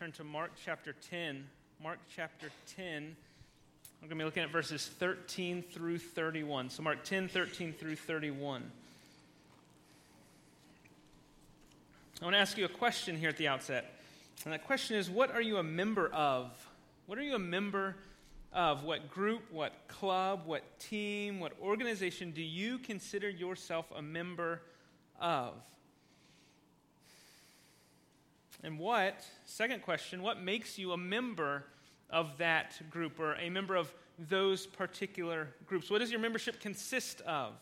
turn to Mark chapter 10. Mark chapter 10. I'm going to be looking at verses 13 through 31. So, Mark 10, 13 through 31. I want to ask you a question here at the outset. And that question is what are you a member of? What are you a member of? What group, what club, what team, what organization do you consider yourself a member of? And what, second question, what makes you a member of that group or a member of those particular groups? What does your membership consist of?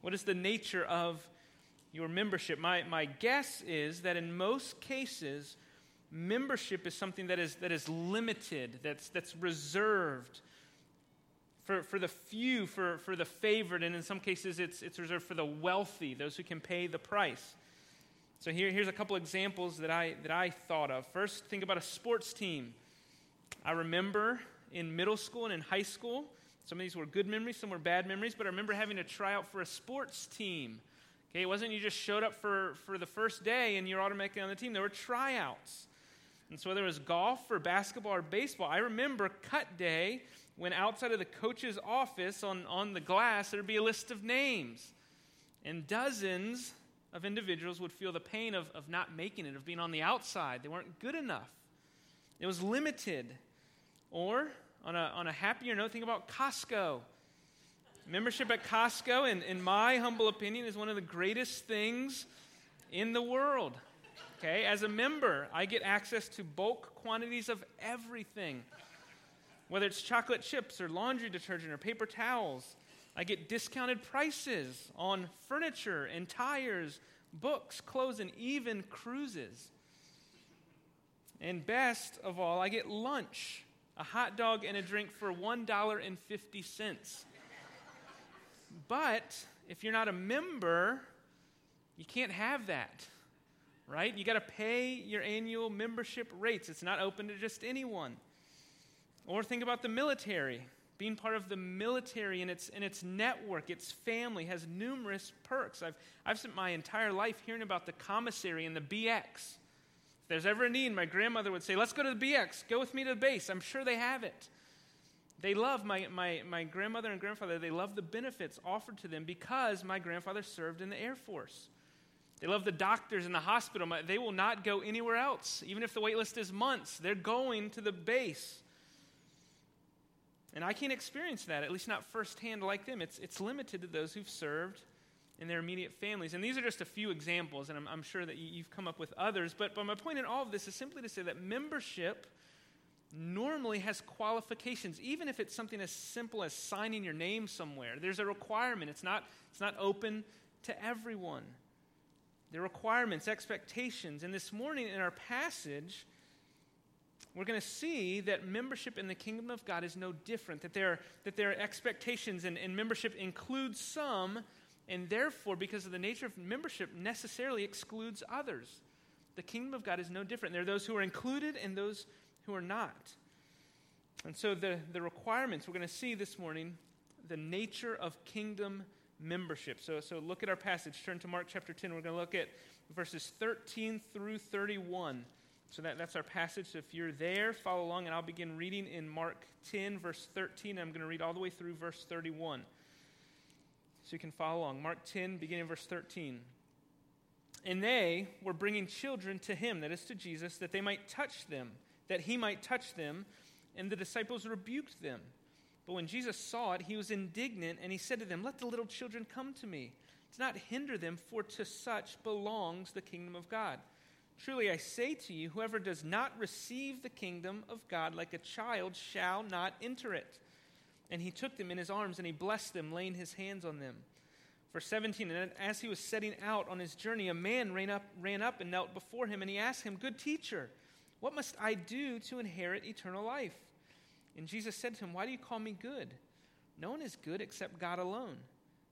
What is the nature of your membership? My, my guess is that in most cases, membership is something that is, that is limited, that's, that's reserved for, for the few, for, for the favored, and in some cases it's, it's reserved for the wealthy, those who can pay the price. So here, here's a couple examples that I, that I thought of. First, think about a sports team. I remember in middle school and in high school, some of these were good memories, some were bad memories, but I remember having to try out for a sports team. Okay, it wasn't you just showed up for, for the first day and you're automatically on the team. There were tryouts. And so whether it was golf or basketball or baseball, I remember cut day when outside of the coach's office on, on the glass there'd be a list of names. And dozens of individuals would feel the pain of, of not making it, of being on the outside. They weren't good enough. It was limited. Or, on a, on a happier note, think about Costco. Membership at Costco, in, in my humble opinion, is one of the greatest things in the world. Okay, as a member, I get access to bulk quantities of everything. Whether it's chocolate chips or laundry detergent or paper towels, I get discounted prices on furniture and tires, books, clothes, and even cruises. And best of all, I get lunch a hot dog and a drink for $1.50. But if you're not a member, you can't have that, right? You got to pay your annual membership rates. It's not open to just anyone. Or think about the military. Being part of the military and its, and its network, its family, has numerous perks. I've, I've spent my entire life hearing about the commissary and the BX. If there's ever a need, my grandmother would say, Let's go to the BX. Go with me to the base. I'm sure they have it. They love, my, my, my grandmother and grandfather, they love the benefits offered to them because my grandfather served in the Air Force. They love the doctors in the hospital. They will not go anywhere else. Even if the wait list is months, they're going to the base. And I can't experience that, at least not firsthand like them. It's, it's limited to those who've served in their immediate families. And these are just a few examples, and I'm, I'm sure that you've come up with others. But, but my point in all of this is simply to say that membership normally has qualifications, even if it's something as simple as signing your name somewhere. There's a requirement, it's not, it's not open to everyone. There are requirements, expectations. And this morning in our passage, we're going to see that membership in the kingdom of God is no different, that there, that there are expectations, and, and membership includes some, and therefore, because of the nature of membership, necessarily excludes others. The kingdom of God is no different. There are those who are included and those who are not. And so, the, the requirements, we're going to see this morning the nature of kingdom membership. So, so look at our passage. Turn to Mark chapter 10. We're going to look at verses 13 through 31. So that, that's our passage. So if you're there, follow along, and I'll begin reading in Mark 10, verse 13. I'm going to read all the way through verse 31. So you can follow along. Mark 10, beginning verse 13. And they were bringing children to him, that is to Jesus, that they might touch them, that he might touch them. And the disciples rebuked them. But when Jesus saw it, he was indignant, and he said to them, Let the little children come to me. Do not hinder them, for to such belongs the kingdom of God. Truly I say to you, whoever does not receive the kingdom of God like a child shall not enter it. And he took them in his arms and he blessed them, laying his hands on them. Verse 17, and as he was setting out on his journey, a man ran up, ran up and knelt before him, and he asked him, Good teacher, what must I do to inherit eternal life? And Jesus said to him, Why do you call me good? No one is good except God alone.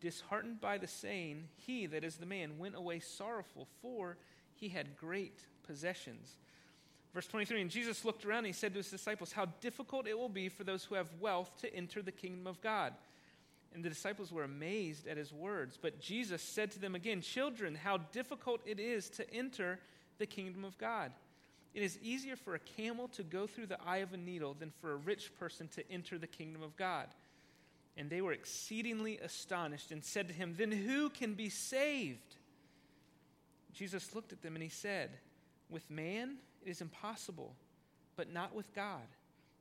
Disheartened by the saying, he, that is the man, went away sorrowful, for he had great possessions. Verse 23 And Jesus looked around and he said to his disciples, How difficult it will be for those who have wealth to enter the kingdom of God. And the disciples were amazed at his words. But Jesus said to them again, Children, how difficult it is to enter the kingdom of God. It is easier for a camel to go through the eye of a needle than for a rich person to enter the kingdom of God. And they were exceedingly astonished and said to him, Then who can be saved? Jesus looked at them and he said, With man it is impossible, but not with God,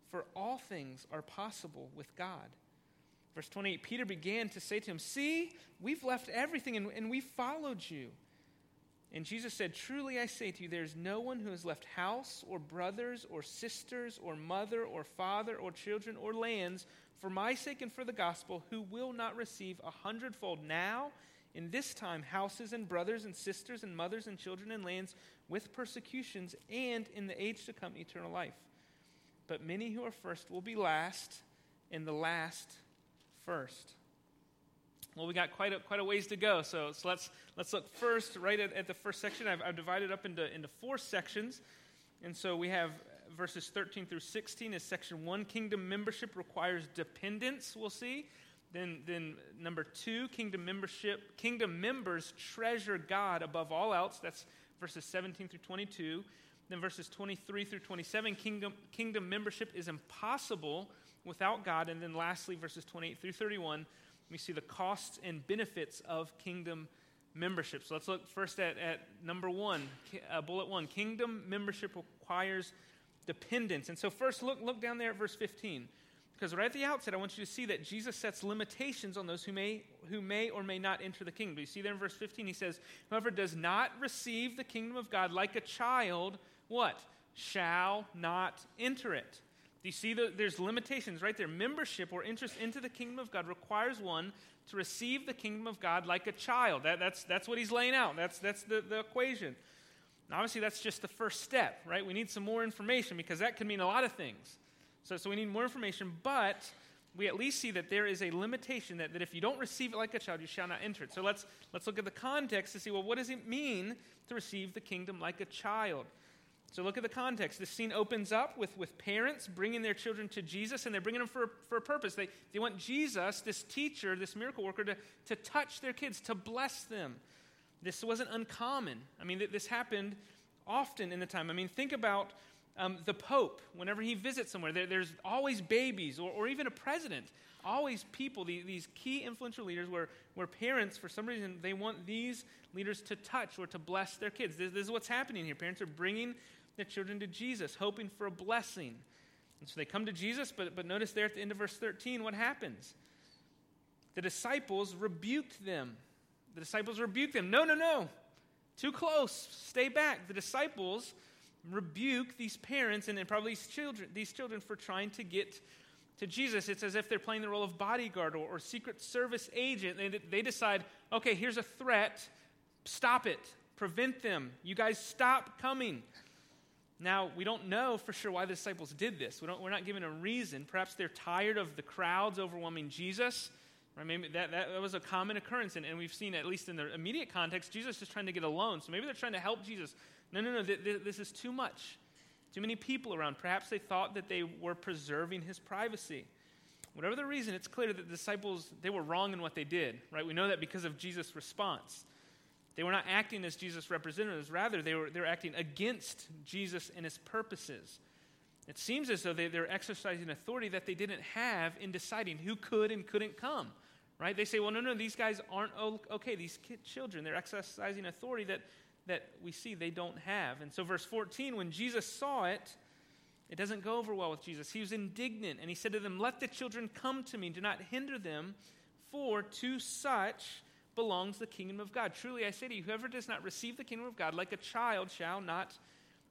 for all things are possible with God. Verse 28 Peter began to say to him, See, we've left everything and, and we followed you. And Jesus said, Truly I say to you, there is no one who has left house or brothers or sisters or mother or father or children or lands for my sake and for the gospel who will not receive a hundredfold now in this time houses and brothers and sisters and mothers and children and lands with persecutions and in the age to come eternal life. But many who are first will be last, and the last first. Well, we got quite a, quite a ways to go, so, so let's, let's look first right at, at the first section. I've, I've divided up into, into four sections. And so we have verses 13 through 16 is section one. Kingdom membership requires dependence, we'll see. Then, then number two, kingdom membership, kingdom members treasure God above all else. That's verses 17 through 22. Then verses 23 through 27, kingdom, kingdom membership is impossible without God. And then lastly, verses 28 through 31, we see the costs and benefits of kingdom membership. So let's look first at, at number one, uh, bullet one. Kingdom membership requires dependence. And so first look, look down there at verse 15. Because right at the outset, I want you to see that Jesus sets limitations on those who may, who may or may not enter the kingdom. Do you see there in verse 15, he says, Whoever does not receive the kingdom of God like a child, what? Shall not enter it. Do you see that there's limitations right there? Membership or interest into the kingdom of God requires one to receive the kingdom of God like a child. That, that's, that's what he's laying out. That's, that's the, the equation. Now, obviously, that's just the first step, right? We need some more information because that could mean a lot of things. So, so we need more information, but we at least see that there is a limitation that, that if you don't receive it like a child, you shall not enter it. So let's, let's look at the context to see, well, what does it mean to receive the kingdom like a child? So look at the context. This scene opens up with, with parents bringing their children to Jesus, and they're bringing them for, for a purpose. They, they want Jesus, this teacher, this miracle worker, to, to touch their kids, to bless them. This wasn't uncommon. I mean, this happened often in the time. I mean, think about um, the Pope, whenever he visits somewhere, there, there's always babies, or, or even a president, always people, these, these key influential leaders, where, where parents, for some reason, they want these leaders to touch or to bless their kids. This, this is what's happening here. Parents are bringing their children to Jesus, hoping for a blessing. And so they come to Jesus, but, but notice there at the end of verse 13 what happens. The disciples rebuked them. The disciples rebuked them. No, no, no. Too close. Stay back. The disciples rebuke these parents and, then probably these children, these children for trying to get to Jesus. It's as if they're playing the role of bodyguard or, or Secret Service agent. They, they decide, okay, here's a threat. Stop it. Prevent them. You guys stop coming. Now, we don't know for sure why the disciples did this. We don't, we're not given a reason. Perhaps they're tired of the crowds overwhelming Jesus. Right? Maybe that, that, was a common occurrence, and, and we've seen, at least in the immediate context, Jesus is trying to get alone. So maybe they're trying to help Jesus no, no, no, th- th- this is too much. Too many people around. Perhaps they thought that they were preserving his privacy. Whatever the reason, it's clear that the disciples, they were wrong in what they did, right? We know that because of Jesus' response. They were not acting as Jesus' representatives. Rather, they were, they were acting against Jesus and his purposes. It seems as though they, they're exercising authority that they didn't have in deciding who could and couldn't come, right? They say, well, no, no, these guys aren't okay. These children, they're exercising authority that that we see they don't have. And so, verse 14, when Jesus saw it, it doesn't go over well with Jesus. He was indignant and he said to them, Let the children come to me, do not hinder them, for to such belongs the kingdom of God. Truly I say to you, whoever does not receive the kingdom of God like a child shall not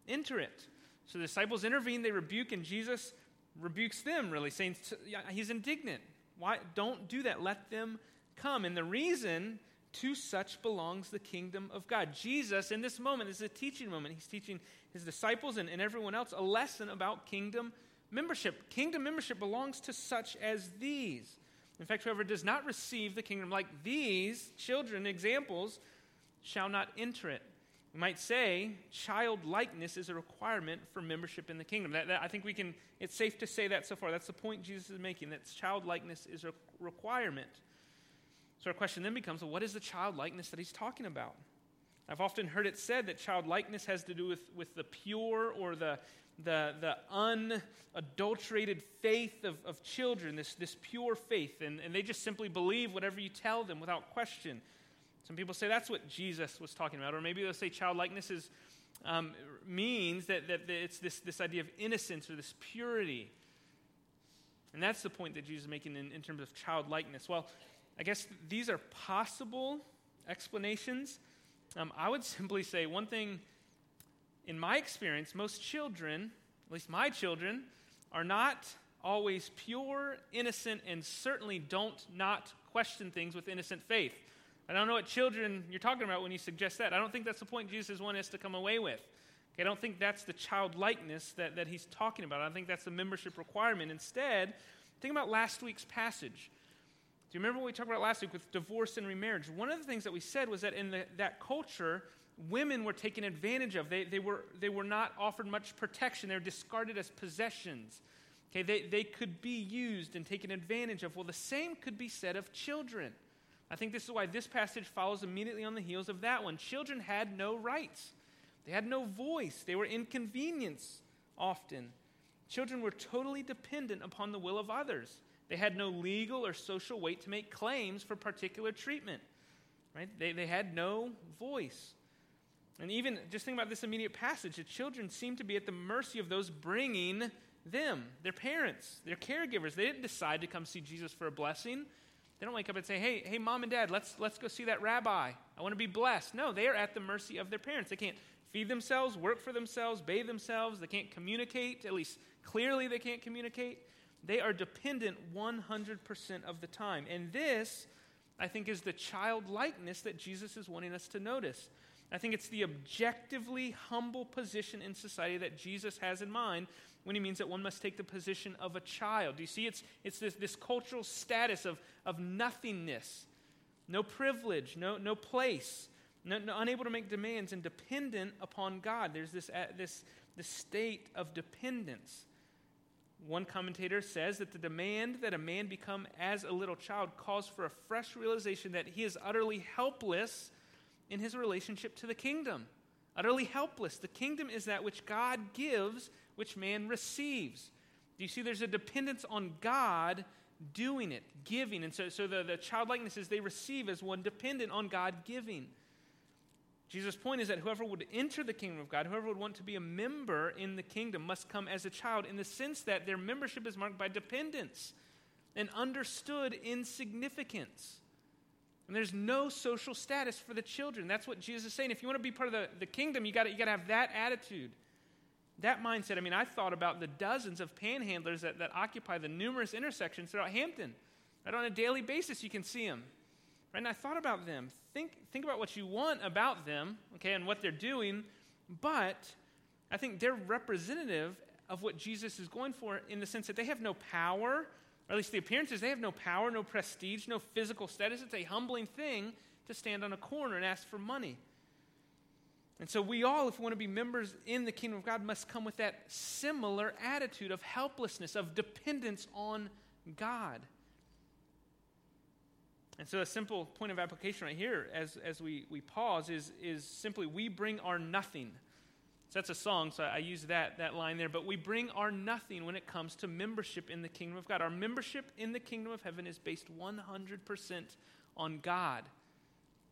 enter it. So the disciples intervene, they rebuke, and Jesus rebukes them, really, saying, He's indignant. Why? Don't do that. Let them come. And the reason to such belongs the kingdom of God. Jesus, in this moment, is a teaching moment. He's teaching his disciples and, and everyone else a lesson about kingdom membership. Kingdom membership belongs to such as these. In fact, whoever does not receive the kingdom like these children, examples, shall not enter it. We might say childlikeness is a requirement for membership in the kingdom. That, that, I think we can, it's safe to say that so far. That's the point Jesus is making, that childlikeness is a requirement. So our question then becomes well, what is the childlikeness that he's talking about? I've often heard it said that childlikeness has to do with, with the pure or the, the, the unadulterated faith of, of children, this, this pure faith, and, and they just simply believe whatever you tell them without question. Some people say that's what Jesus was talking about, or maybe they'll say childlikeness is, um, means that, that it's this, this idea of innocence or this purity. And that's the point that Jesus is making in, in terms of childlikeness. Well, I guess these are possible explanations. Um, I would simply say one thing in my experience, most children, at least my children, are not always pure, innocent, and certainly don't not question things with innocent faith. I don't know what children you're talking about when you suggest that. I don't think that's the point Jesus wanted us to come away with. Okay, I don't think that's the childlikeness that, that he's talking about. I don't think that's the membership requirement. Instead, think about last week's passage. Do you remember what we talked about last week with divorce and remarriage? One of the things that we said was that in the, that culture, women were taken advantage of. They, they, were, they were not offered much protection, they were discarded as possessions. Okay, they, they could be used and taken advantage of. Well, the same could be said of children. I think this is why this passage follows immediately on the heels of that one. Children had no rights, they had no voice, they were inconvenienced often. Children were totally dependent upon the will of others. They had no legal or social weight to make claims for particular treatment. Right? They, they had no voice. And even just think about this immediate passage the children seem to be at the mercy of those bringing them, their parents, their caregivers. They didn't decide to come see Jesus for a blessing. They don't wake up and say, hey, hey, mom and dad, let's, let's go see that rabbi. I want to be blessed. No, they are at the mercy of their parents. They can't feed themselves, work for themselves, bathe themselves. They can't communicate, at least clearly, they can't communicate. They are dependent 100% of the time. And this, I think, is the childlikeness that Jesus is wanting us to notice. I think it's the objectively humble position in society that Jesus has in mind when he means that one must take the position of a child. Do you see? It's, it's this, this cultural status of, of nothingness, no privilege, no, no place, no, no, unable to make demands, and dependent upon God. There's this, uh, this, this state of dependence. One commentator says that the demand that a man become as a little child calls for a fresh realization that he is utterly helpless in his relationship to the kingdom. Utterly helpless. The kingdom is that which God gives, which man receives. Do you see there's a dependence on God doing it, giving? And so, so the, the childlikeness is they receive as one dependent on God giving. Jesus' point is that whoever would enter the kingdom of God, whoever would want to be a member in the kingdom, must come as a child in the sense that their membership is marked by dependence and understood insignificance. And there's no social status for the children. That's what Jesus is saying. If you want to be part of the, the kingdom, you got you to have that attitude, that mindset. I mean, I thought about the dozens of panhandlers that, that occupy the numerous intersections throughout Hampton. Right on a daily basis, you can see them. Right? And I thought about them. Think, think about what you want about them, okay, and what they're doing, but I think they're representative of what Jesus is going for in the sense that they have no power, or at least the appearances, they have no power, no prestige, no physical status. It's a humbling thing to stand on a corner and ask for money. And so, we all, if we want to be members in the kingdom of God, must come with that similar attitude of helplessness, of dependence on God. And so, a simple point of application right here as, as we, we pause is, is simply we bring our nothing. So, that's a song, so I use that, that line there. But we bring our nothing when it comes to membership in the kingdom of God. Our membership in the kingdom of heaven is based 100% on God.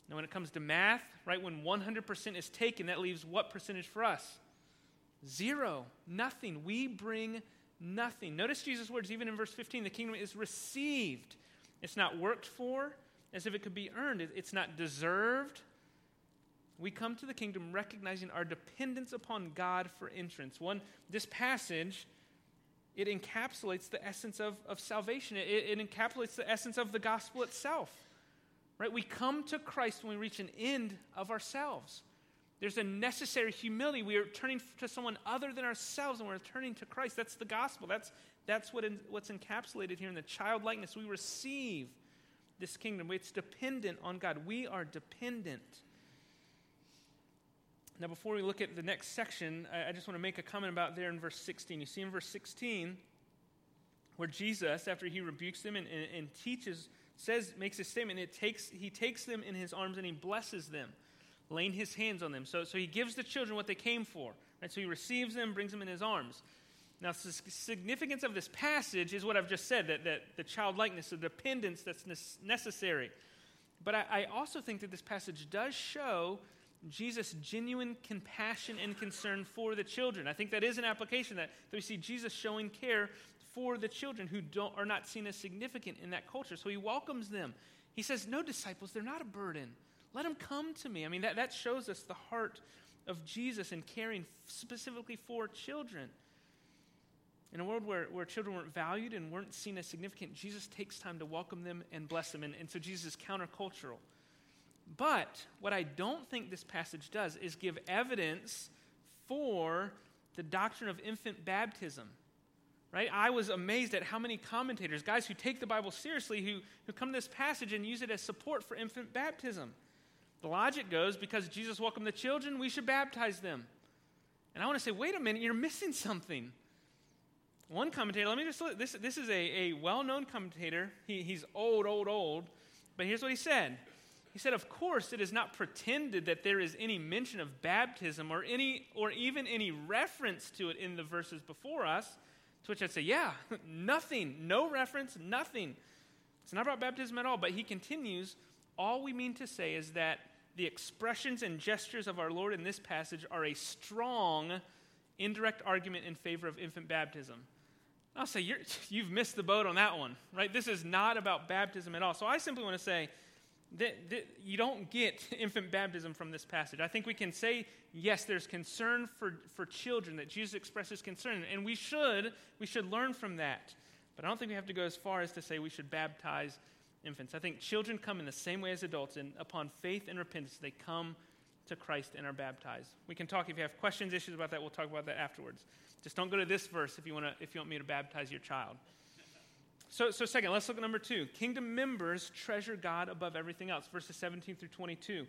Now, when it comes to math, right, when 100% is taken, that leaves what percentage for us? Zero, nothing. We bring nothing. Notice Jesus' words, even in verse 15 the kingdom is received it's not worked for as if it could be earned, it's not deserved. We come to the kingdom recognizing our dependence upon God for entrance. One, this passage, it encapsulates the essence of, of salvation. It, it encapsulates the essence of the gospel itself. Right? We come to Christ when we reach an end of ourselves. There's a necessary humility. We are turning to someone other than ourselves and we're turning to Christ. That's the gospel. That's, that's what in, what's encapsulated here in the childlikeness. We receive this kingdom. It's dependent on God. We are dependent. Now, before we look at the next section, I, I just want to make a comment about there in verse 16. You see in verse 16 where Jesus, after he rebukes them and, and, and teaches, says, makes a statement, it takes, he takes them in his arms and he blesses them, laying his hands on them. So, so he gives the children what they came for. Right? So he receives them, brings them in his arms. Now, the significance of this passage is what I've just said that, that the childlikeness, the dependence that's necessary. But I, I also think that this passage does show Jesus' genuine compassion and concern for the children. I think that is an application that, that we see Jesus showing care for the children who don't, are not seen as significant in that culture. So he welcomes them. He says, No, disciples, they're not a burden. Let them come to me. I mean, that, that shows us the heart of Jesus in caring specifically for children. In a world where, where children weren't valued and weren't seen as significant, Jesus takes time to welcome them and bless them. And, and so Jesus is countercultural. But what I don't think this passage does is give evidence for the doctrine of infant baptism. Right? I was amazed at how many commentators, guys who take the Bible seriously, who, who come to this passage and use it as support for infant baptism. The logic goes because Jesus welcomed the children, we should baptize them. And I want to say, wait a minute, you're missing something. One commentator, let me just look, this, this is a, a well known commentator. He, he's old, old, old. But here's what he said he said, Of course, it is not pretended that there is any mention of baptism or, any, or even any reference to it in the verses before us. To which I'd say, Yeah, nothing, no reference, nothing. It's not about baptism at all. But he continues, All we mean to say is that the expressions and gestures of our Lord in this passage are a strong, indirect argument in favor of infant baptism. I'll say, you have missed the boat on that one, right? This is not about baptism at all. So I simply want to say, you don't get infant baptism from this passage. I think we can say, yes, there's concern for, for children, that Jesus expresses concern, and we should, we should learn from that. But I don't think we have to go as far as to say we should baptize infants. I think children come in the same way as adults, and upon faith and repentance, they come to Christ and are baptized. We can talk if you have questions, issues about that. We'll talk about that afterwards. Just don't go to this verse if you want to, if you want me to baptize your child. So, so second, let's look at number two. Kingdom members treasure God above everything else, verses 17 through 22.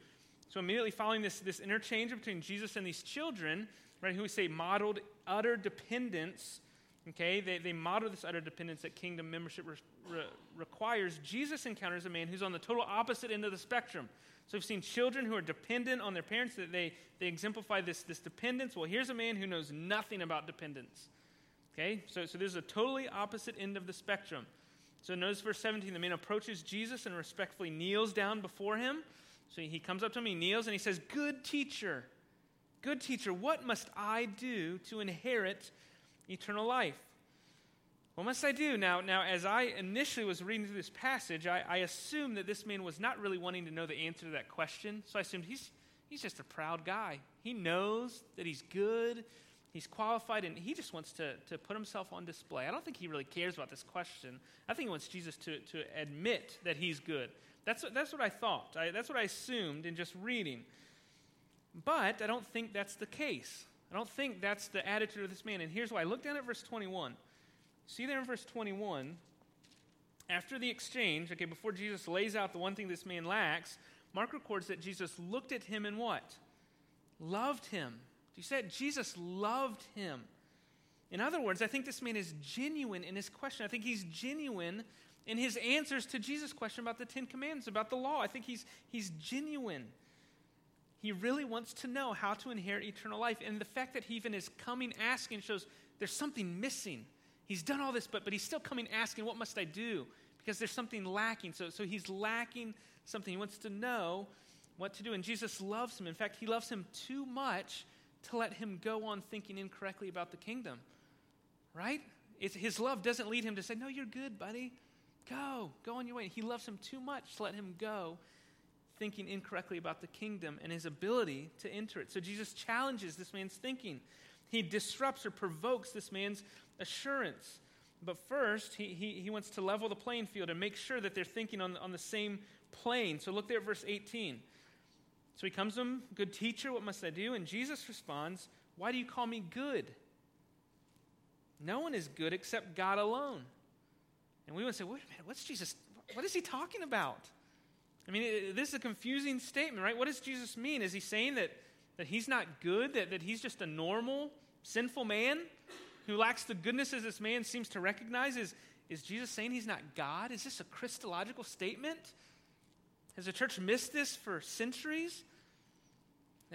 So immediately following this, this interchange between Jesus and these children, right, who we say modeled utter dependence, okay, they, they model this utter dependence that kingdom membership re, re, requires. Jesus encounters a man who's on the total opposite end of the spectrum. So we've seen children who are dependent on their parents, that they, they exemplify this, this dependence. Well, here's a man who knows nothing about dependence. Okay, so, so this is a totally opposite end of the spectrum. So notice verse 17 the man approaches Jesus and respectfully kneels down before him. So he comes up to him, he kneels, and he says, Good teacher, good teacher, what must I do to inherit eternal life? What must I do? Now, now as I initially was reading through this passage, I, I assumed that this man was not really wanting to know the answer to that question. So I assumed he's, he's just a proud guy. He knows that he's good, He's qualified and he just wants to, to put himself on display. I don't think he really cares about this question. I think he wants Jesus to, to admit that he's good. That's, that's what I thought. I, that's what I assumed in just reading. But I don't think that's the case. I don't think that's the attitude of this man. And here's why. Look down at verse 21. See there in verse 21, after the exchange, okay, before Jesus lays out the one thing this man lacks, Mark records that Jesus looked at him and what? Loved him. He said Jesus loved him. In other words, I think this man is genuine in his question. I think he's genuine in his answers to Jesus' question about the Ten Commandments, about the law. I think he's, he's genuine. He really wants to know how to inherit eternal life. And the fact that he even is coming asking shows there's something missing. He's done all this, but, but he's still coming asking, What must I do? Because there's something lacking. So, so he's lacking something. He wants to know what to do. And Jesus loves him. In fact, he loves him too much to let him go on thinking incorrectly about the kingdom. Right? It's, his love doesn't lead him to say, No, you're good, buddy. Go. Go on your way. He loves him too much to let him go thinking incorrectly about the kingdom and his ability to enter it. So Jesus challenges this man's thinking. He disrupts or provokes this man's assurance. But first, he, he, he wants to level the playing field and make sure that they're thinking on, on the same plane. So look there at verse 18. So he comes to him, Good teacher, what must I do? And Jesus responds, Why do you call me good? No one is good except God alone. And we would say, Wait a minute, what's Jesus, what is he talking about? I mean, this is a confusing statement, right? What does Jesus mean? Is he saying that, that he's not good, that, that he's just a normal, sinful man who lacks the goodness as this man seems to recognize? Is, is Jesus saying he's not God? Is this a Christological statement? Has the church missed this for centuries?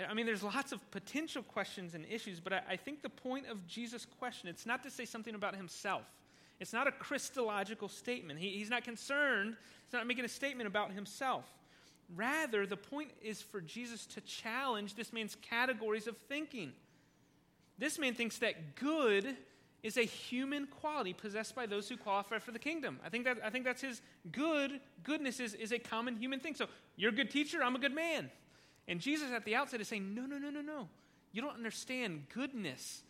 I mean, there's lots of potential questions and issues, but I, I think the point of Jesus' question, it's not to say something about himself. It's not a Christological statement. He, he's not concerned, he's not making a statement about himself. Rather, the point is for Jesus to challenge this man's categories of thinking. This man thinks that good is a human quality possessed by those who qualify for the kingdom. I think, that, I think that's his good. Goodness is, is a common human thing. So, you're a good teacher, I'm a good man. And Jesus at the outset is saying, no, no, no, no, no. You don't understand goodness.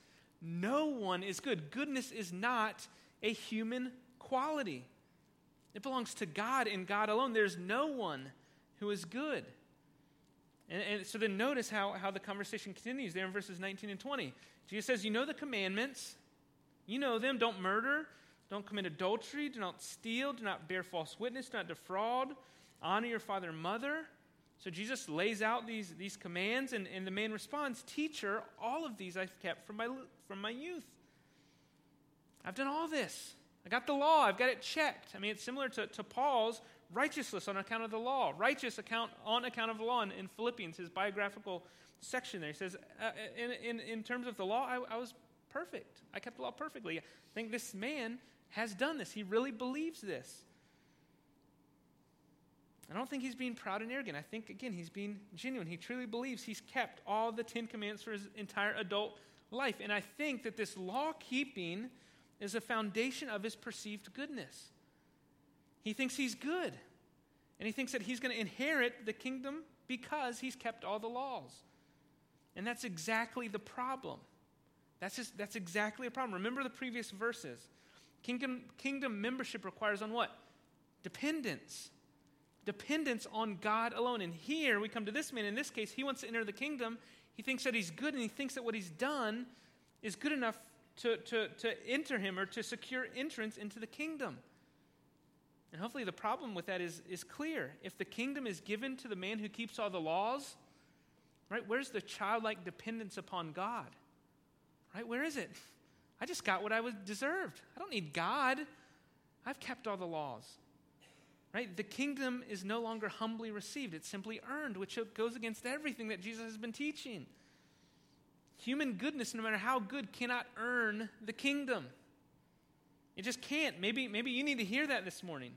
No one is good. Goodness is not a human quality, it belongs to God and God alone. There's no one who is good. And, and, so then notice how, how the conversation continues there in verses 19 and 20. Jesus says, You know the commandments, you know them. Don't murder, don't commit adultery, do not steal, do not bear false witness, do not defraud, honor your father and mother. So Jesus lays out these, these commands, and, and the man responds, Teacher, all of these I've kept from my, from my youth. I've done all this. I got the law, I've got it checked. I mean, it's similar to, to Paul's righteousness on account of the law, righteous account on account of the law in, in Philippians, his biographical section there. He says, uh, in, in, in terms of the law, I, I was perfect. I kept the law perfectly. I think this man has done this. He really believes this. I don't think he's being proud and arrogant. I think, again, he's being genuine. He truly believes he's kept all the Ten Commandments for his entire adult life. And I think that this law keeping is a foundation of his perceived goodness. He thinks he's good. And he thinks that he's going to inherit the kingdom because he's kept all the laws. And that's exactly the problem. That's, just, that's exactly a problem. Remember the previous verses. Kingdom, kingdom membership requires on what? Dependence dependence on God alone. And here we come to this man. In this case, he wants to enter the kingdom. He thinks that he's good, and he thinks that what he's done is good enough to, to, to enter him or to secure entrance into the kingdom. And hopefully, the problem with that is, is clear. If the kingdom is given to the man who keeps all the laws, right, where's the childlike dependence upon God? Right, where is it? I just got what I was deserved. I don't need God. I've kept all the laws. Right? The kingdom is no longer humbly received, it's simply earned, which goes against everything that Jesus has been teaching. Human goodness, no matter how good, cannot earn the kingdom. It just can't. Maybe, maybe you need to hear that this morning.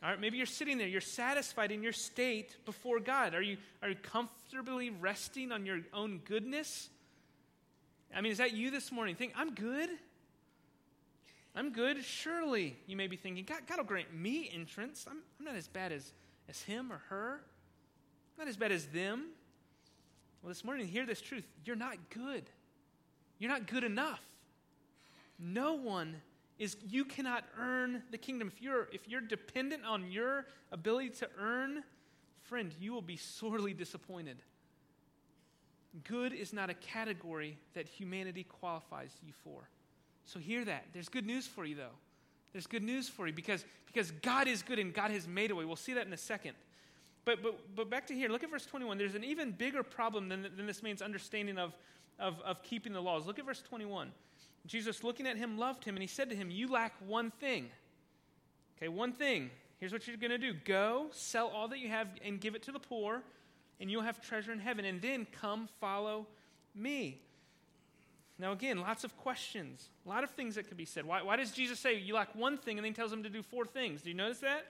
All right, maybe you're sitting there, you're satisfied in your state before God. Are you, are you comfortably resting on your own goodness? I mean, is that you this morning? Think, I'm good. I'm good. Surely you may be thinking, God, God will grant me entrance. I'm, I'm not as bad as, as him or her. I'm not as bad as them. Well, this morning, hear this truth. You're not good. You're not good enough. No one is, you cannot earn the kingdom. If you're, if you're dependent on your ability to earn, friend, you will be sorely disappointed. Good is not a category that humanity qualifies you for. So hear that. There's good news for you, though. There's good news for you because, because God is good and God has made a way. We'll see that in a second. But, but, but back to here, look at verse 21. There's an even bigger problem than, than this man's understanding of, of, of keeping the laws. Look at verse 21. Jesus, looking at him, loved him, and he said to him, You lack one thing. Okay, one thing. Here's what you're going to do go, sell all that you have, and give it to the poor, and you'll have treasure in heaven. And then come follow me. Now, again, lots of questions, a lot of things that could be said. Why, why does Jesus say you lack one thing and then tells them to do four things? Do you notice that?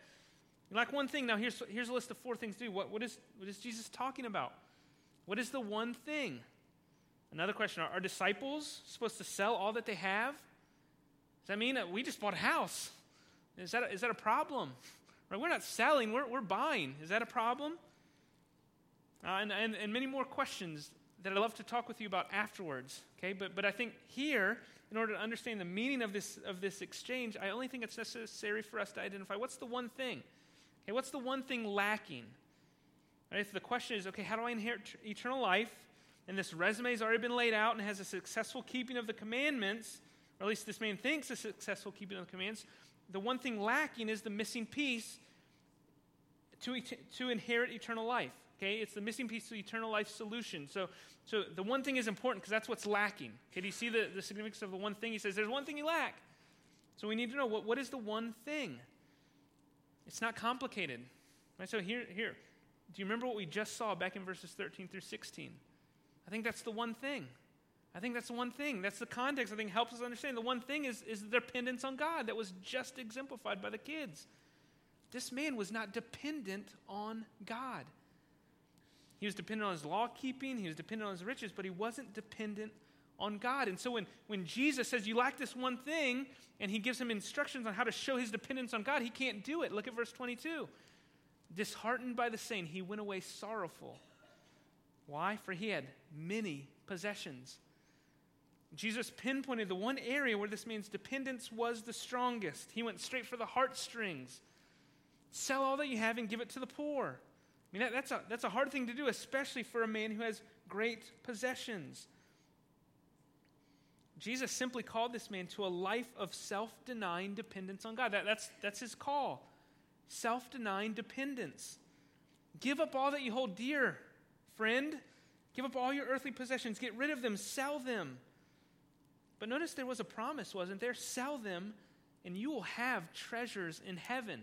You lack one thing. Now, here's, here's a list of four things to do. What, what, is, what is Jesus talking about? What is the one thing? Another question Are, are disciples supposed to sell all that they have? Does that mean that we just bought a house? Is that a, is that a problem? Right? We're not selling, we're, we're buying. Is that a problem? Uh, and, and, and many more questions that I'd love to talk with you about afterwards. Okay, but, but I think here, in order to understand the meaning of this, of this exchange, I only think it's necessary for us to identify what's the one thing. Okay, what's the one thing lacking? Right? If the question is, okay, how do I inherit eternal life? And this resume has already been laid out and has a successful keeping of the commandments, or at least this man thinks a successful keeping of the commandments. The one thing lacking is the missing piece to, et- to inherit eternal life. Okay, it's the missing piece to eternal life solution. So, so the one thing is important because that's what's lacking. Okay, do you see the, the significance of the one thing? He says, There's one thing you lack. So we need to know what, what is the one thing? It's not complicated. Right? So here, here, do you remember what we just saw back in verses 13 through 16? I think that's the one thing. I think that's the one thing. That's the context I think helps us understand. The one thing is, is the dependence on God that was just exemplified by the kids. This man was not dependent on God. He was dependent on his law keeping, he was dependent on his riches, but he wasn't dependent on God. And so when, when Jesus says, You lack this one thing, and he gives him instructions on how to show his dependence on God, he can't do it. Look at verse 22. Disheartened by the saying, he went away sorrowful. Why? For he had many possessions. Jesus pinpointed the one area where this man's dependence was the strongest. He went straight for the heartstrings. Sell all that you have and give it to the poor. I mean, that, that's, a, that's a hard thing to do, especially for a man who has great possessions. Jesus simply called this man to a life of self denying dependence on God. That, that's, that's his call self denying dependence. Give up all that you hold dear, friend. Give up all your earthly possessions. Get rid of them. Sell them. But notice there was a promise, wasn't there? Sell them, and you will have treasures in heaven.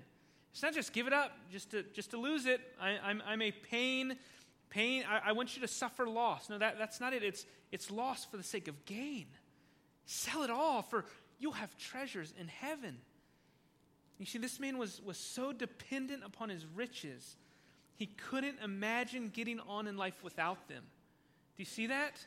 It's not just give it up, just to, just to lose it. I, I'm, I'm a pain, pain. I, I, want you to suffer loss. No, that, that's not it. It's, it's loss for the sake of gain. Sell it all, for you'll have treasures in heaven. You see, this man was, was so dependent upon his riches, he couldn't imagine getting on in life without them. Do you see that?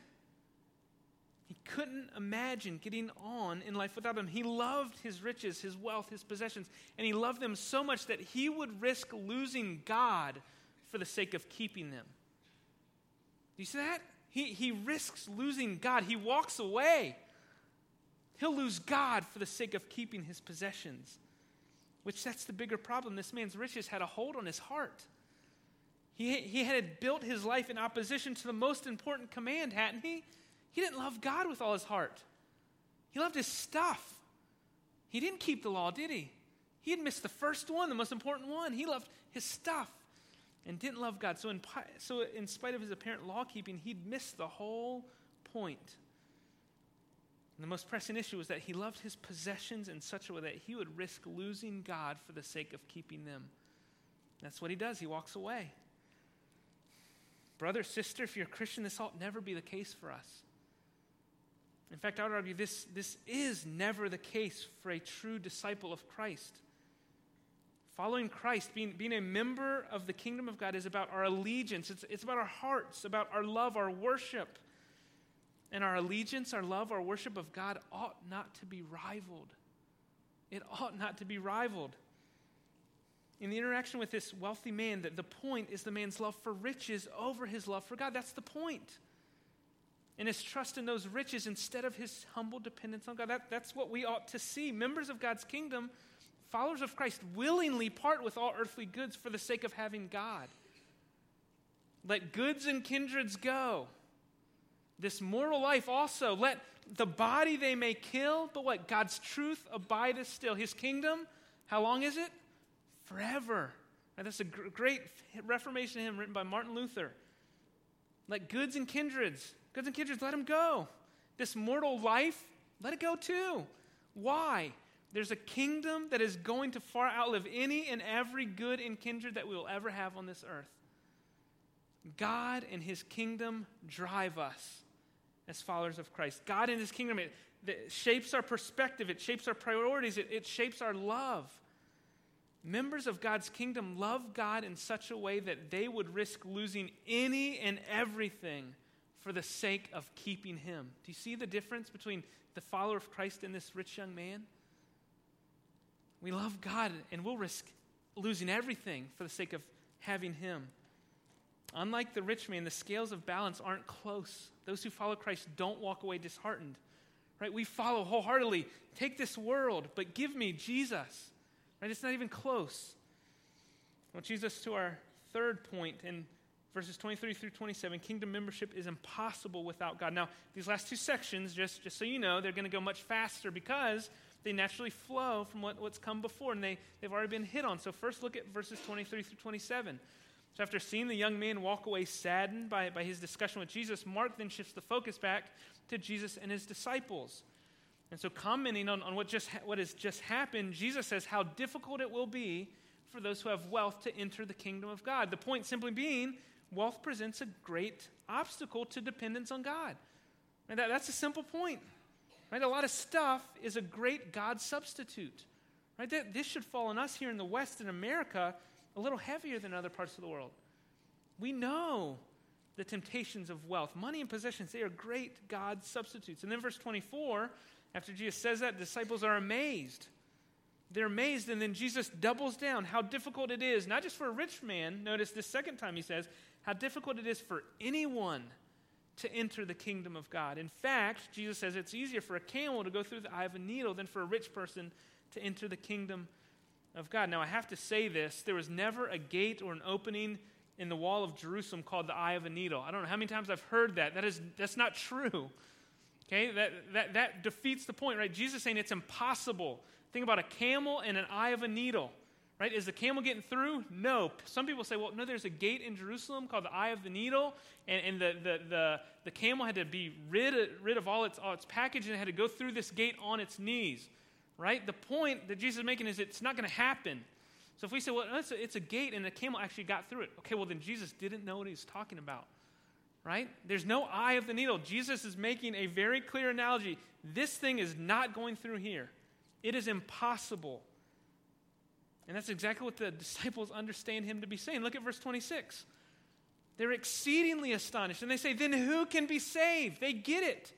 He couldn't imagine getting on in life without them. He loved his riches, his wealth, his possessions, and he loved them so much that he would risk losing God for the sake of keeping them. Do you see that? He, he risks losing God. He walks away. He'll lose God for the sake of keeping his possessions, which that's the bigger problem. This man's riches had a hold on his heart. He, he had built his life in opposition to the most important command, hadn't he? He didn't love God with all his heart. He loved his stuff. He didn't keep the law, did he? He had missed the first one, the most important one. He loved his stuff and didn't love God. So, in, so in spite of his apparent law keeping, he'd missed the whole point. And the most pressing issue was that he loved his possessions in such a way that he would risk losing God for the sake of keeping them. That's what he does. He walks away. Brother, sister, if you're a Christian, this ought never be the case for us. In fact, I would argue this, this is never the case for a true disciple of Christ. Following Christ, being, being a member of the kingdom of God, is about our allegiance. It's, it's about our hearts, about our love, our worship. And our allegiance, our love, our worship of God ought not to be rivaled. It ought not to be rivaled. In the interaction with this wealthy man, that the point is the man's love for riches over his love for God. That's the point and his trust in those riches instead of his humble dependence on God. That, that's what we ought to see. Members of God's kingdom, followers of Christ, willingly part with all earthly goods for the sake of having God. Let goods and kindreds go. This mortal life also, let the body they may kill, but what? God's truth abideth still. His kingdom, how long is it? Forever. Right, that's a gr- great Reformation hymn written by Martin Luther. Let goods and kindreds Goods and kindreds, let them go. This mortal life, let it go too. Why? There's a kingdom that is going to far outlive any and every good and kindred that we will ever have on this earth. God and his kingdom drive us as followers of Christ. God and his kingdom, it, it shapes our perspective, it shapes our priorities, it, it shapes our love. Members of God's kingdom love God in such a way that they would risk losing any and everything for the sake of keeping him. Do you see the difference between the follower of Christ and this rich young man? We love God and we'll risk losing everything for the sake of having him. Unlike the rich man, the scales of balance aren't close. Those who follow Christ don't walk away disheartened. Right? We follow wholeheartedly. Take this world, but give me Jesus. Right? It's not even close. Well, Jesus to our third point, and verses 23 through 27, kingdom membership is impossible without God. Now, these last two sections, just, just so you know, they're going to go much faster because they naturally flow from what, what's come before and they, they've already been hit on. So, first look at verses 23 through 27. So, after seeing the young man walk away saddened by, by his discussion with Jesus, Mark then shifts the focus back to Jesus and his disciples. And so, commenting on, on what, just ha- what has just happened, Jesus says how difficult it will be for those who have wealth to enter the kingdom of God. The point simply being, wealth presents a great obstacle to dependence on God. And that, that's a simple point. Right? A lot of stuff is a great God substitute. Right? That, this should fall on us here in the West in America a little heavier than other parts of the world. We know the temptations of wealth. Money and possessions, they are great God substitutes. And then verse 24, after Jesus says that, disciples are amazed. They're amazed, and then Jesus doubles down how difficult it is, not just for a rich man. Notice this second time he says, how difficult it is for anyone to enter the kingdom of God. In fact, Jesus says it's easier for a camel to go through the eye of a needle than for a rich person to enter the kingdom of God. Now, I have to say this there was never a gate or an opening in the wall of Jerusalem called the eye of a needle. I don't know how many times I've heard that. That is, that's not true. Okay, that, that, that defeats the point, right? Jesus saying it's impossible. Think about a camel and an eye of a needle, right? Is the camel getting through? No. Some people say, well, no, there's a gate in Jerusalem called the eye of the needle, and, and the, the, the, the camel had to be rid, rid of all its, all its package and it had to go through this gate on its knees right? The point that Jesus is making is it's not going to happen. So if we say, well, it's a, it's a gate and the camel actually got through it, okay, well, then Jesus didn't know what he was talking about, right? There's no eye of the needle. Jesus is making a very clear analogy. This thing is not going through here, it is impossible. And that's exactly what the disciples understand him to be saying. Look at verse 26. They're exceedingly astonished. And they say, Then who can be saved? They get it.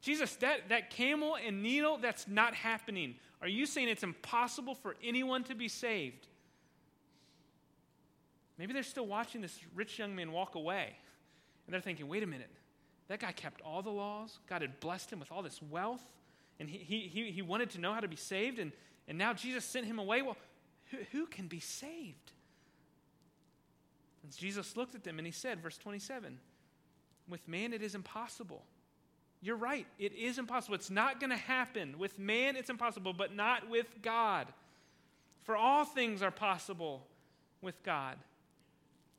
Jesus, that, that camel and needle, that's not happening. Are you saying it's impossible for anyone to be saved? Maybe they're still watching this rich young man walk away. And they're thinking, wait a minute, that guy kept all the laws. God had blessed him with all this wealth. And he, he, he wanted to know how to be saved. And, and now Jesus sent him away. Well, who, who can be saved? And Jesus looked at them and he said, verse 27, with man it is impossible you're right. It is impossible. It's not going to happen. With man, it's impossible, but not with God. For all things are possible with God.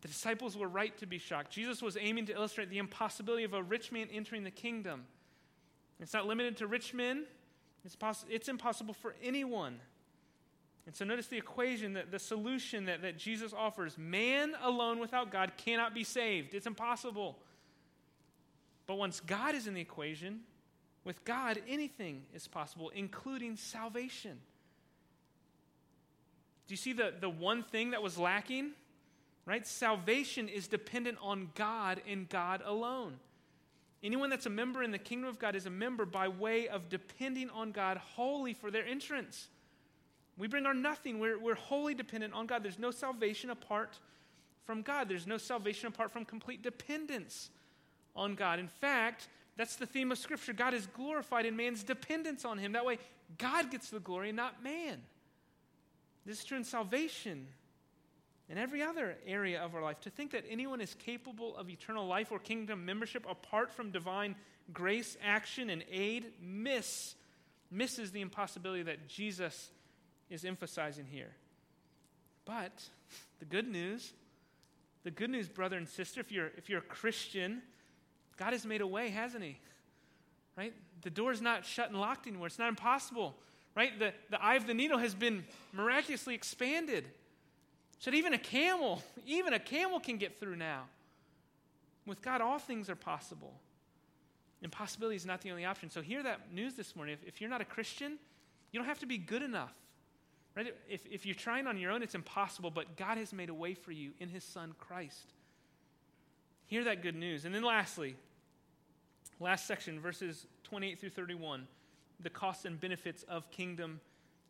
The disciples were right to be shocked. Jesus was aiming to illustrate the impossibility of a rich man entering the kingdom. It's not limited to rich men, it's, poss- it's impossible for anyone. And so notice the equation, that the solution that, that Jesus offers man alone without God cannot be saved. It's impossible. But once God is in the equation, with God, anything is possible, including salvation. Do you see the, the one thing that was lacking? Right? Salvation is dependent on God and God alone. Anyone that's a member in the kingdom of God is a member by way of depending on God wholly for their entrance. We bring our nothing. We're, we're wholly dependent on God. There's no salvation apart from God, there's no salvation apart from complete dependence on God. In fact, that's the theme of Scripture. God is glorified in man's dependence on him. That way, God gets the glory, not man. This is true in salvation and every other area of our life. To think that anyone is capable of eternal life or kingdom membership apart from divine grace, action, and aid miss, misses the impossibility that Jesus is emphasizing here. But the good news, the good news, brother and sister, if you're, if you're a Christian, God has made a way, hasn't He? Right? The door's not shut and locked anymore. It's not impossible. Right? The, the eye of the needle has been miraculously expanded. So even a camel, even a camel can get through now. With God, all things are possible. Impossibility is not the only option. So hear that news this morning. If, if you're not a Christian, you don't have to be good enough. Right? If, if you're trying on your own, it's impossible, but God has made a way for you in His Son, Christ. Hear that good news. And then lastly, last section, verses 28 through 31, the costs and benefits of kingdom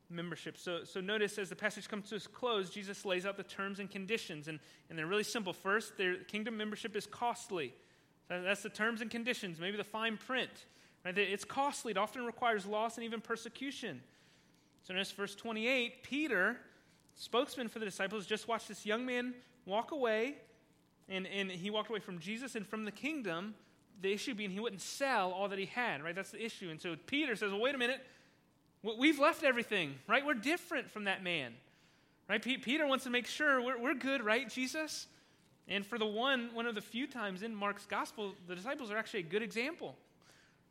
membership. So, so notice as the passage comes to its close, Jesus lays out the terms and conditions, and, and they're really simple. First, their kingdom membership is costly. That's the terms and conditions, maybe the fine print. Right? It's costly. It often requires loss and even persecution. So notice verse 28, Peter, spokesman for the disciples, just watched this young man walk away And, and he walked away from Jesus and from the kingdom, the issue being he wouldn't sell all that he had, right? That's the issue. And so Peter says, well, wait a minute. We've left everything, right? We're different from that man, right? Peter wants to make sure we're, we're good, right, Jesus? And for the one, one of the few times in Mark's gospel, the disciples are actually a good example,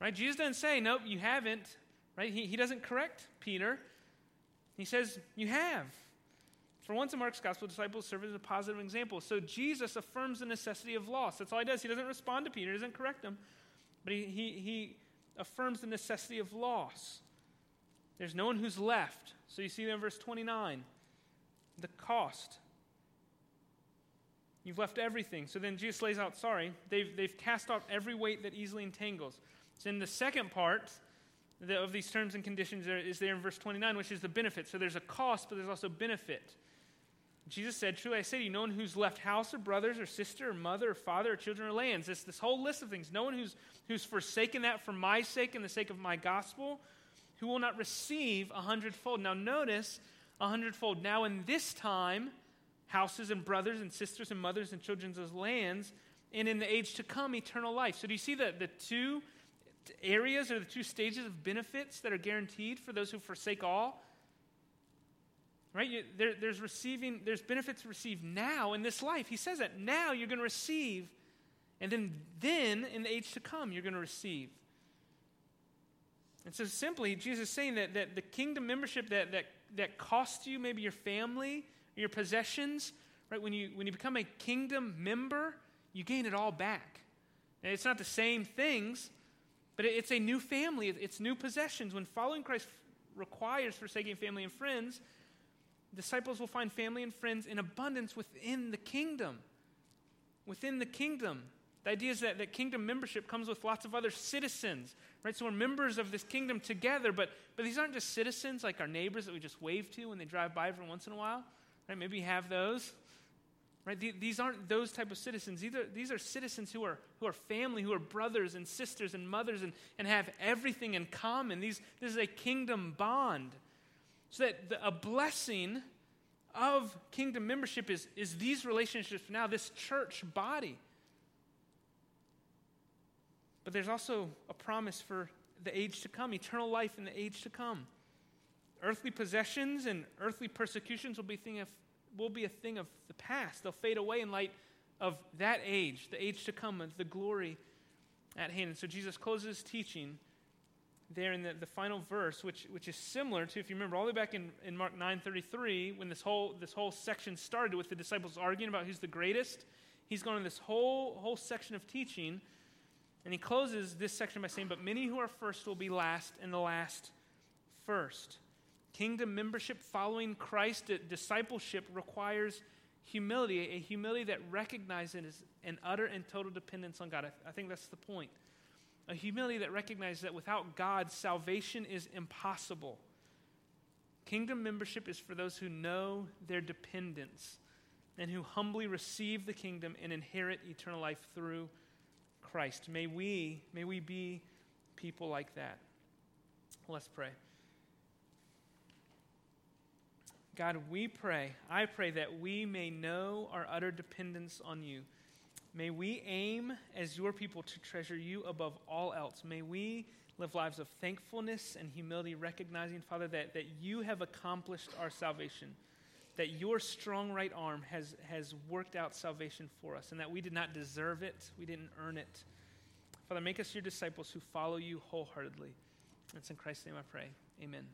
right? Jesus doesn't say, nope, you haven't, right? He, he doesn't correct Peter. He says, you have. For once in Mark's gospel, disciples serve as a positive example. So Jesus affirms the necessity of loss. That's all he does. He doesn't respond to Peter, he doesn't correct him, but he, he, he affirms the necessity of loss. There's no one who's left. So you see there in verse 29 the cost. You've left everything. So then Jesus lays out, sorry, they've, they've cast off every weight that easily entangles. So in the second part, of these terms and conditions is there in verse 29, which is the benefit. So there's a cost, but there's also benefit. Jesus said, Truly I say to you, no one who's left house or brothers or sister or mother or father or children or lands, this, this whole list of things, no one who's, who's forsaken that for my sake and the sake of my gospel, who will not receive a hundredfold. Now notice a hundredfold. Now in this time, houses and brothers and sisters and mothers and children's lands, and in the age to come, eternal life. So do you see the, the two areas or the two stages of benefits that are guaranteed for those who forsake all? right? You, there, there's receiving, there's benefits received now in this life. He says that now you're going to receive, and then, then in the age to come you're going to receive. And so simply, Jesus is saying that, that the kingdom membership that, that, that costs you maybe your family, your possessions, right? When you, when you become a kingdom member, you gain it all back. And it's not the same things, but it's a new family, it's new possessions. When following Christ requires forsaking family and friends, disciples will find family and friends in abundance within the kingdom. Within the kingdom. The idea is that, that kingdom membership comes with lots of other citizens, right? So we're members of this kingdom together, but, but these aren't just citizens like our neighbors that we just wave to when they drive by every once in a while, right? Maybe you have those, right? These aren't those type of citizens. These are, these are citizens who are, who are family, who are brothers and sisters and mothers and, and have everything in common. These, this is a kingdom bond. So that the, a blessing of kingdom membership is, is these relationships now, this church body. But there's also a promise for the age to come, eternal life in the age to come. Earthly possessions and earthly persecutions will be, thing of, will be a thing of the past. They'll fade away in light of that age, the age to come, the glory at hand. And so Jesus closes his teaching there in the, the final verse, which, which is similar to, if you remember, all the way back in, in Mark 9.33, when this whole, this whole section started with the disciples arguing about who's the greatest, he's gone in this whole, whole section of teaching, and he closes this section by saying, But many who are first will be last, and the last first. Kingdom membership following Christ, discipleship requires humility, a humility that recognizes an utter and total dependence on God. I, I think that's the point a humility that recognizes that without God, salvation is impossible. Kingdom membership is for those who know their dependence and who humbly receive the kingdom and inherit eternal life through Christ. May we, may we be people like that. Let's pray. God, we pray, I pray that we may know our utter dependence on you. May we aim as your people to treasure you above all else. May we live lives of thankfulness and humility, recognizing, Father, that, that you have accomplished our salvation, that your strong right arm has, has worked out salvation for us, and that we did not deserve it, we didn't earn it. Father, make us your disciples who follow you wholeheartedly. It's in Christ's name I pray. Amen.